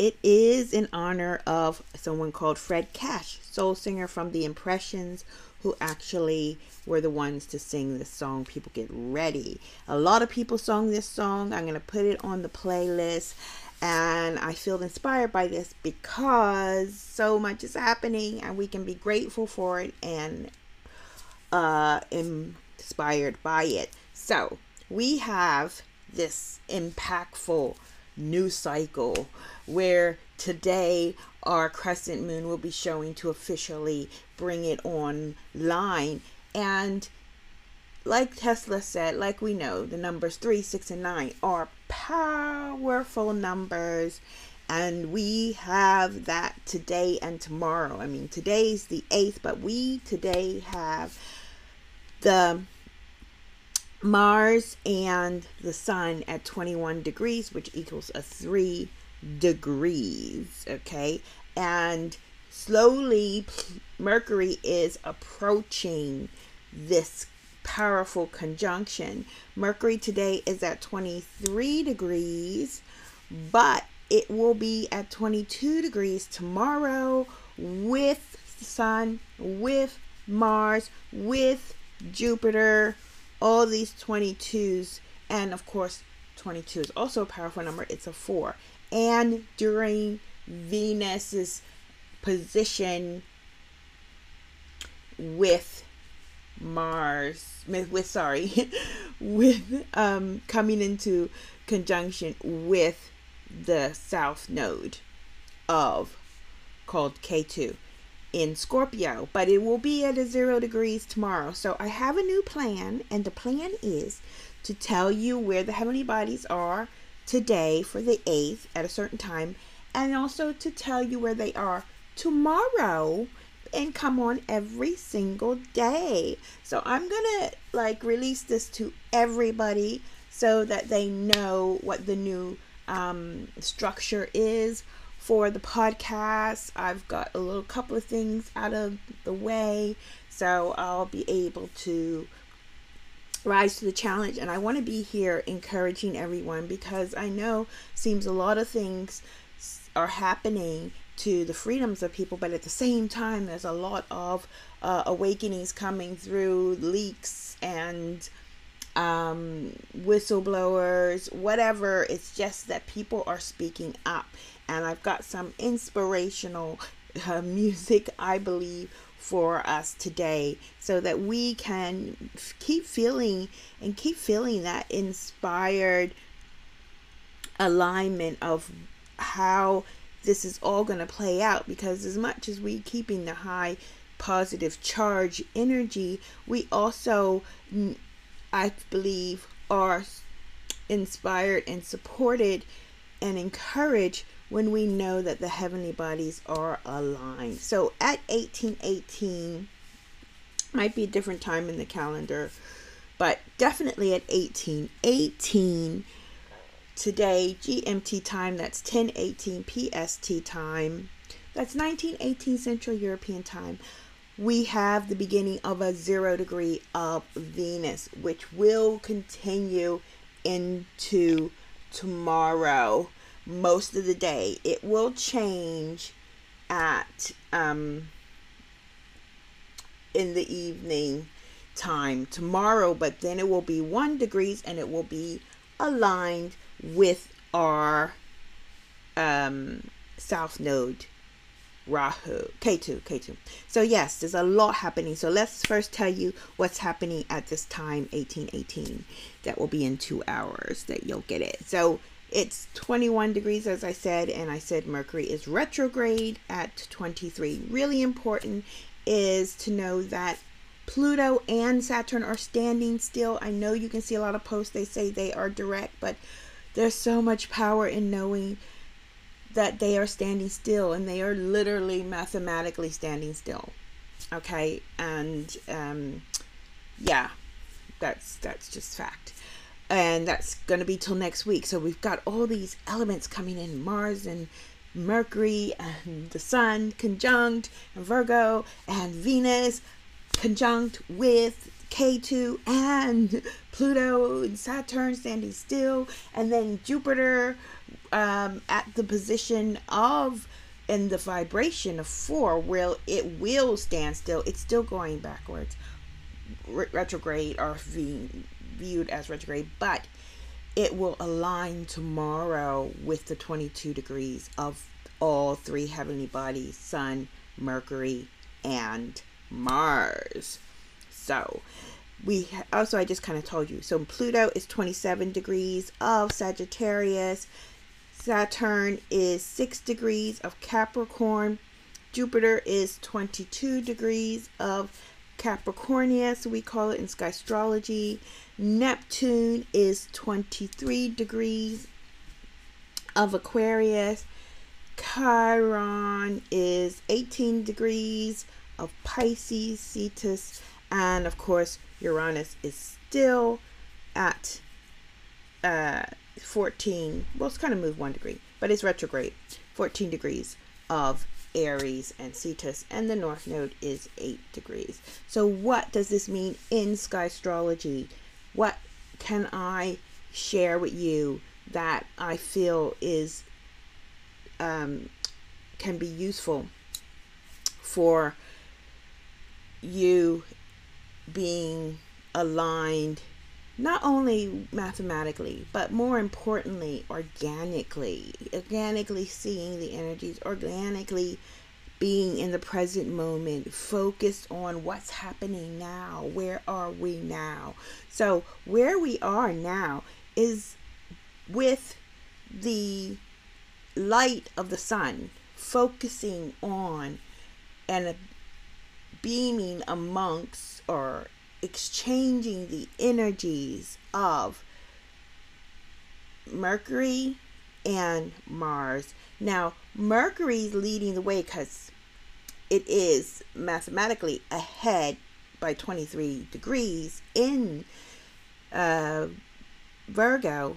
it is in honor of someone called Fred Cash, soul singer from The Impressions, who actually were the ones to sing this song. People get ready. A lot of people sung this song. I'm going to put it on the playlist. And I feel inspired by this because so much is happening and we can be grateful for it and uh, inspired by it. So we have this impactful new cycle where today our crescent moon will be showing to officially bring it online and like Tesla said, like we know, the numbers 3, 6, and 9 are powerful numbers. And we have that today and tomorrow. I mean, today's the 8th, but we today have the Mars and the Sun at 21 degrees, which equals a 3 degrees. Okay. And slowly, Mercury is approaching this powerful conjunction. Mercury today is at 23 degrees, but it will be at 22 degrees tomorrow with the Sun, with Mars, with Jupiter all these 22s and of course 22 is also a powerful number it's a 4 and during venus's position with mars with, sorry with um coming into conjunction with the south node of called Ketu in Scorpio, but it will be at a zero degrees tomorrow. So I have a new plan, and the plan is to tell you where the heavenly bodies are today for the 8th at a certain time, and also to tell you where they are tomorrow and come on every single day. So I'm gonna like release this to everybody so that they know what the new um, structure is for the podcast. I've got a little couple of things out of the way, so I'll be able to rise to the challenge. And I want to be here encouraging everyone because I know seems a lot of things are happening to the freedoms of people but at the same time there's a lot of uh, awakenings coming through leaks and um, whistleblowers whatever. It's just that people are speaking up and I've got some inspirational uh, music, I believe, for us today so that we can f- keep feeling and keep feeling that inspired alignment of how this is all going to play out because as much as we keeping the high positive charge energy we also i believe are inspired and supported and encouraged when we know that the heavenly bodies are aligned. So at 1818, might be a different time in the calendar, but definitely at 1818 today GMT time that's 1018 PST time. That's 1918 Central European time. We have the beginning of a zero degree of Venus, which will continue into tomorrow most of the day. It will change at um, in the evening time tomorrow, but then it will be one degrees and it will be aligned with our um, south node Rahu Ketu Ketu. So yes, there's a lot happening. So let's first tell you what's happening at this time 1818. That will be in 2 hours that you'll get it. So it's 21 degrees, as I said, and I said Mercury is retrograde at 23. Really important is to know that Pluto and Saturn are standing still. I know you can see a lot of posts, they say they are direct, but there's so much power in knowing that they are standing still and they are literally mathematically standing still. Okay, and um, yeah, that's that's just fact. And that's going to be till next week. So we've got all these elements coming in Mars and Mercury and the Sun conjunct and Virgo and Venus conjunct with Ketu and Pluto and Saturn standing still, and then Jupiter um, at the position of and the vibration of four will it will stand still. It's still going backwards, Re- retrograde or being viewed as retrograde, but it will align tomorrow with the 22 degrees of all three heavenly bodies Sun, Mercury, and Mars. So, we also, I just kind of told you. So, Pluto is 27 degrees of Sagittarius, Saturn is 6 degrees of Capricorn, Jupiter is 22 degrees of Capricornius, we call it in sky astrology. Neptune is 23 degrees of Aquarius. Chiron is 18 degrees of Pisces, Cetus, and of course, Uranus is still at uh, 14. Well, it's kind of moved one degree, but it's retrograde. 14 degrees of Aries and Cetus, and the North Node is 8 degrees. So, what does this mean in sky astrology? What can I share with you that I feel is um, can be useful for you being aligned not only mathematically but more importantly organically. Organically seeing the energies organically being in the present moment focused on what's happening now. Where are we now? So where we are now is with the light of the sun focusing on and beaming amongst or exchanging the energies of Mercury and Mars. Now, Mercury's leading the way because it is mathematically ahead by 23 degrees in uh, Virgo,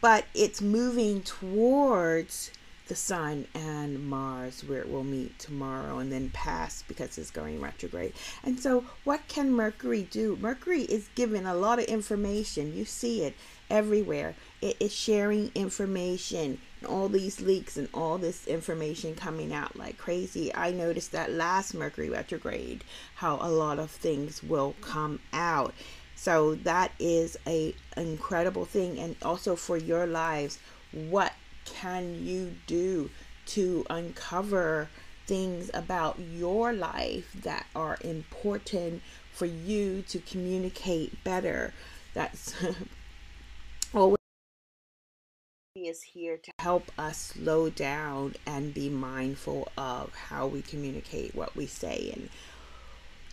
but it's moving towards the sun and Mars, where it will meet tomorrow and then pass because it's going retrograde. And so, what can Mercury do? Mercury is giving a lot of information. You see it everywhere. It is sharing information, all these leaks and all this information coming out like crazy. I noticed that last Mercury retrograde, how a lot of things will come out. So that is a incredible thing, and also for your lives, what can you do to uncover things about your life that are important for you to communicate better? That's always is here to help us slow down and be mindful of how we communicate what we say and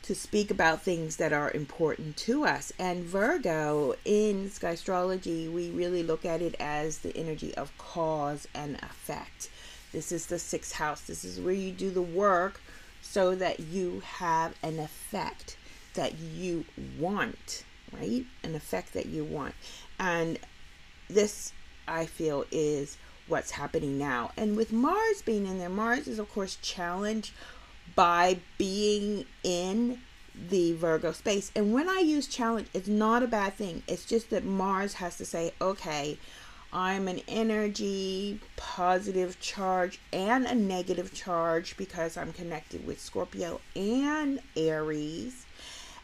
to speak about things that are important to us. And Virgo in sky astrology, we really look at it as the energy of cause and effect. This is the sixth house. This is where you do the work so that you have an effect that you want, right? An effect that you want. And this, I feel, is what's happening now. And with Mars being in there, Mars is, of course, challenged by being in the Virgo space. And when I use challenge, it's not a bad thing. It's just that Mars has to say, okay, I'm an energy positive charge and a negative charge because I'm connected with Scorpio and Aries.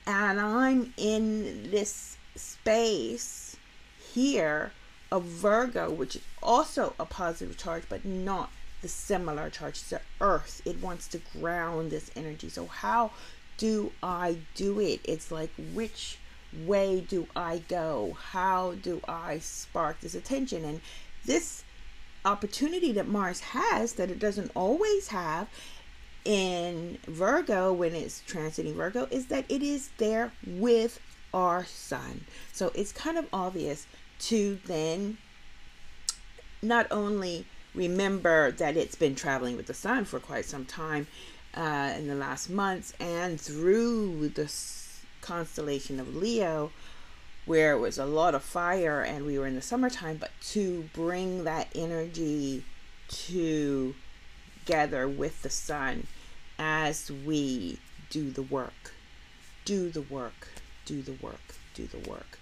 And I'm in this space here of Virgo, which is also a positive charge, but not the similar charge to earth. It wants to ground this energy. So how do i do it? It's like which way do i go? How do i spark this attention? And this opportunity that mars has that it doesn't always have in virgo when it's transiting virgo is that it is there with our sun. So it's kind of obvious to then not only remember that it's been traveling with the sun for quite some time uh, in the last months and through the constellation of Leo, where it was a lot of fire and we were in the summertime, but to bring that energy together with the sun as we do the work. Do the work, do the work, do the work.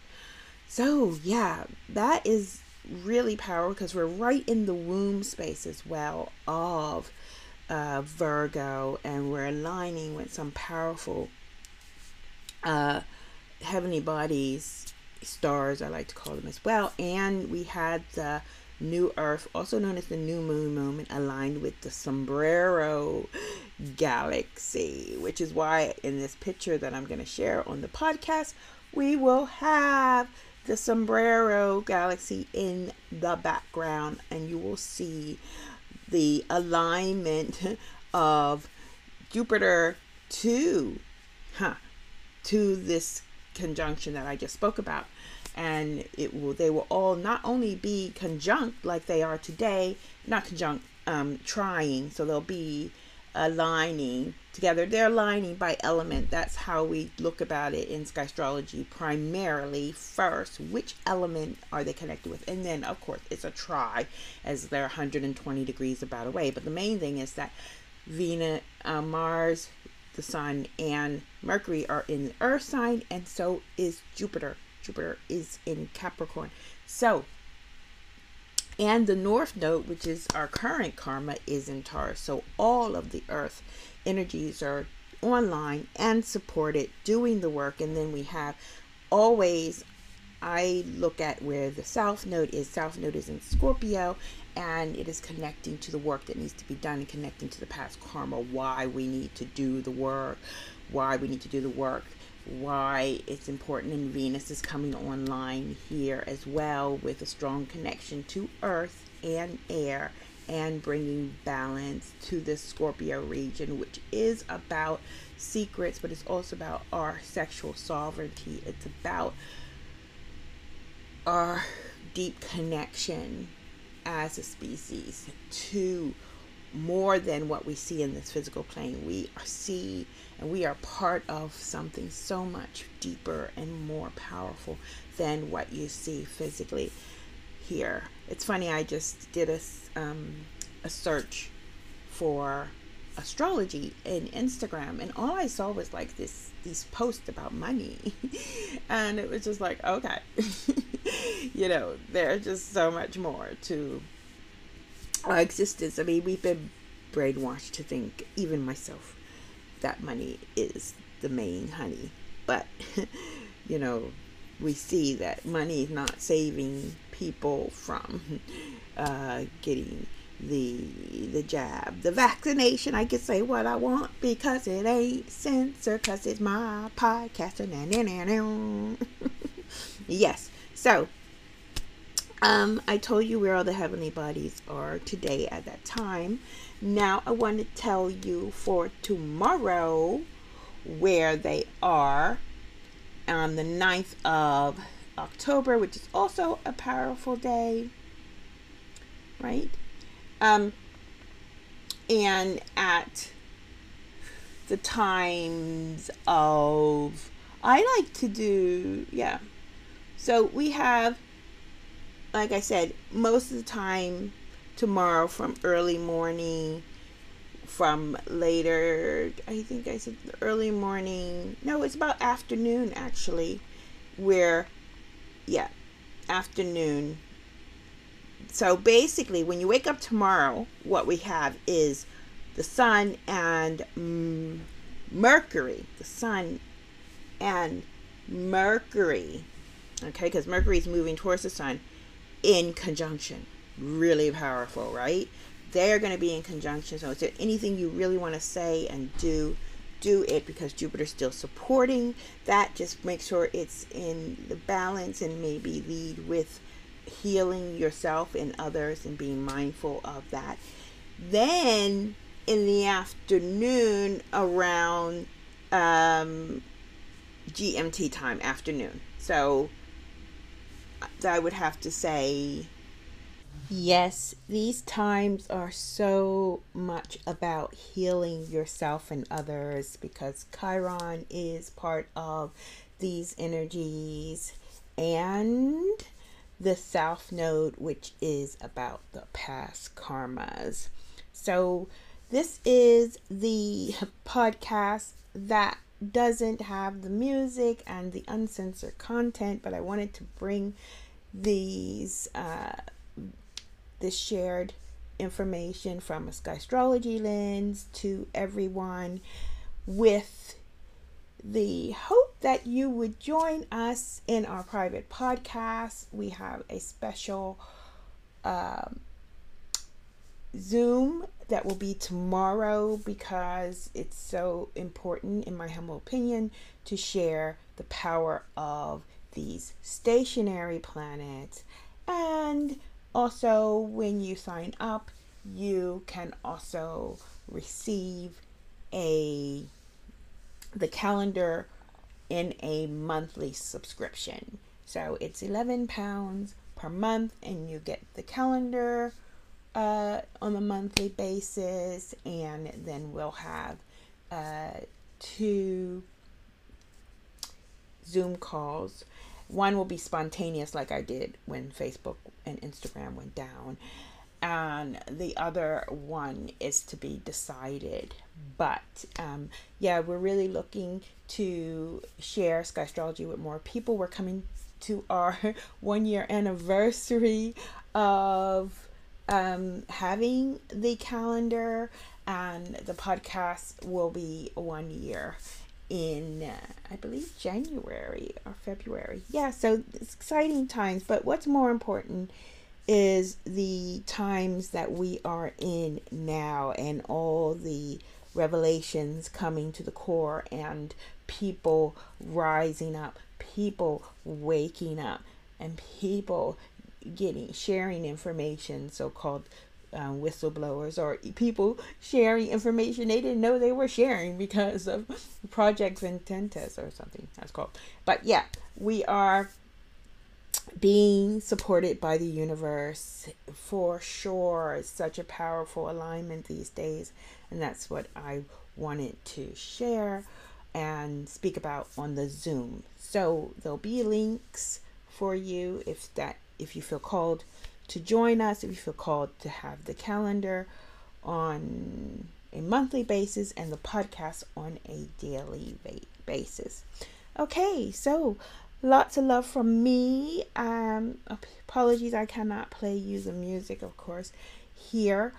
So, yeah, that is really powerful because we're right in the womb space as well of uh, Virgo and we're aligning with some powerful uh, heavenly bodies, stars, I like to call them as well. And we had the new earth, also known as the new moon moment, aligned with the sombrero galaxy, which is why in this picture that I'm going to share on the podcast, we will have the sombrero galaxy in the background, and you will see the alignment of Jupiter to, huh, to this conjunction that I just spoke about. And it will they will all not only be conjunct like they are today, not conjunct, um, trying, so they'll be aligning together. They're aligning by element. That's how we look about it in sky astrology primarily. First, which element are they connected with? And then, of course, it's a try as they're 120 degrees about away. But the main thing is that Venus, uh, Mars, the Sun, and Mercury are in the Earth sign, and so is Jupiter. Jupiter is in Capricorn. So, and the North Node, which is our current karma, is in Taurus. So, all of the Earth energies are online and supported doing the work. And then we have always I look at where the South Node is. South Node is in Scorpio, and it is connecting to the work that needs to be done and connecting to the past karma, why we need to do the work, why we need to do the work, why it's important. And Venus is coming online here as well with a strong connection to earth and air and bringing balance to the Scorpio region, which is about secrets, but it's also about our sexual sovereignty. It's about our deep connection as a species to more than what we see in this physical plane. We see and we are part of something so much deeper and more powerful than what you see physically here. It's funny, I just did a, um, a search for astrology in Instagram and all I saw was like this these posts about money and it was just like okay you know there's just so much more to our existence I mean we've been brainwashed to think even myself that money is the main honey but you know we see that money is not saving people from uh, getting the the jab, the vaccination. I can say what I want because it ain't censored because it's my podcast. Yes. So, um, I told you where all the heavenly bodies are today at that time. Now I want to tell you for tomorrow where they are on the 9th of October, which is also a powerful day, right? Um, and at the times of, I like to do, yeah. So we have, like I said, most of the time tomorrow from early morning, from later, I think I said early morning. No, it's about afternoon actually, where, yeah, afternoon so basically, when you wake up tomorrow, what we have is the sun and mm, Mercury. The sun and Mercury. Okay, because Mercury is moving towards the sun in conjunction. Really powerful, right? They're going to be in conjunction. So, is there anything you really want to say and do? Do it because Jupiter's still supporting that. Just make sure it's in the balance and maybe lead with healing yourself and others and being mindful of that. Then in the afternoon, around um, GMT time, afternoon. So I would have to say Yes, these times are so much about healing yourself and others because Chiron is part of these energies and the South Node, which is about the past karmas. So, this is the podcast that doesn't have the music and the uncensored content, but I wanted to bring these uh, this shared information from a sky astrology lens to everyone with the hope that you would join us in our private podcast. We have a special um, Zoom that will be tomorrow because it's so important, in my humble opinion, to share the power of these stationary planets. And also, when you sign up, you can also receive a the calendar in a monthly subscription. So it's 11 pounds per month, and you get the calendar uh, on a monthly basis, and then we'll have uh, two Zoom calls. One will be spontaneous, like I did when Facebook and Instagram went down, and the other one is to be decided. But um, yeah, we're really looking to share Sky Astrology with more people. We're coming to our one year anniversary of um, having the calendar, and the podcast will be one year in uh, I believe January or February. Yeah, so it's exciting times, but what's more important is the times that we are in now and all the revelations coming to the core and people rising up, people waking up and people getting sharing information, so called um, whistleblowers or people sharing information they didn't know they were sharing because of Project Veritas or something that's called. But yeah, we are being supported by the universe for sure. It's such a powerful alignment these days, and that's what I wanted to share and speak about on the Zoom. So there'll be links for you if that if you feel called to join us, if you feel called to have the calendar on a monthly basis and the podcast on a daily basis. Okay, so lots of love from me. Um, apologies, I cannot play you the music, of course, here,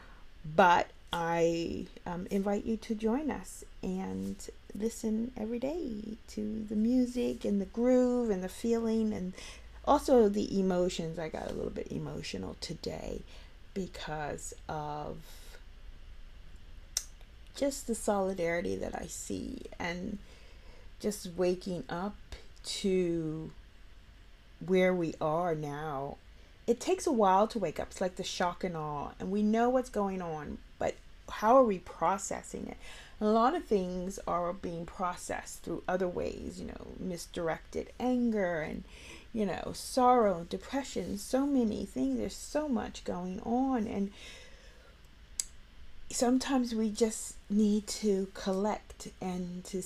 but I um, invite you to join us and listen every day to the music and the groove and the feeling and also the emotions i got a little bit emotional today because of just the solidarity that i see and just waking up to where we are now. It takes a while to wake up. It's like the shock and awe and we know what's going on but how are we processing it? A lot of things are being processed through other ways you know misdirected anger and you know, sorrow, depression, so many things. There's so much going on. And sometimes we just need to collect and to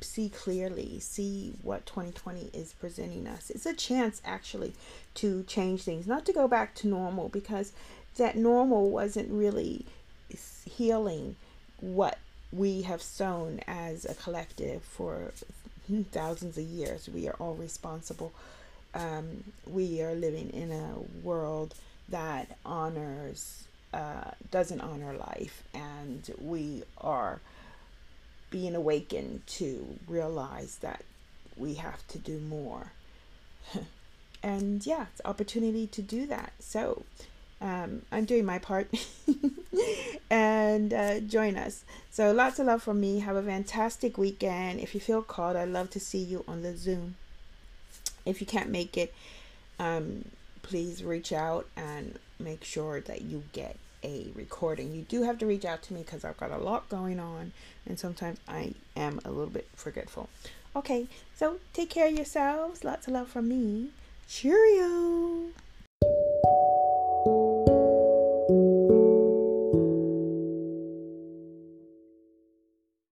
see clearly, see what 2020 is presenting us. It's a chance actually to change things, not to go back to normal because that normal wasn't really healing what we have sown as a collective for hmm, thousands of years. We are all responsible um, we are living in a world that honors, uh, doesn't honor life, and we are being awakened to realize that we have to do more. and yeah, it's opportunity to do that. So um, I'm doing my part and uh, join us. So lots of love from me. Have a fantastic weekend. If you feel called, I'd love to see you on the Zoom. If you can't make it, um, please reach out and make sure that you get a recording. You do have to reach out to me because I've got a lot going on and sometimes I am a little bit forgetful. Okay, so take care of yourselves. Lots of love from me. Cheerio.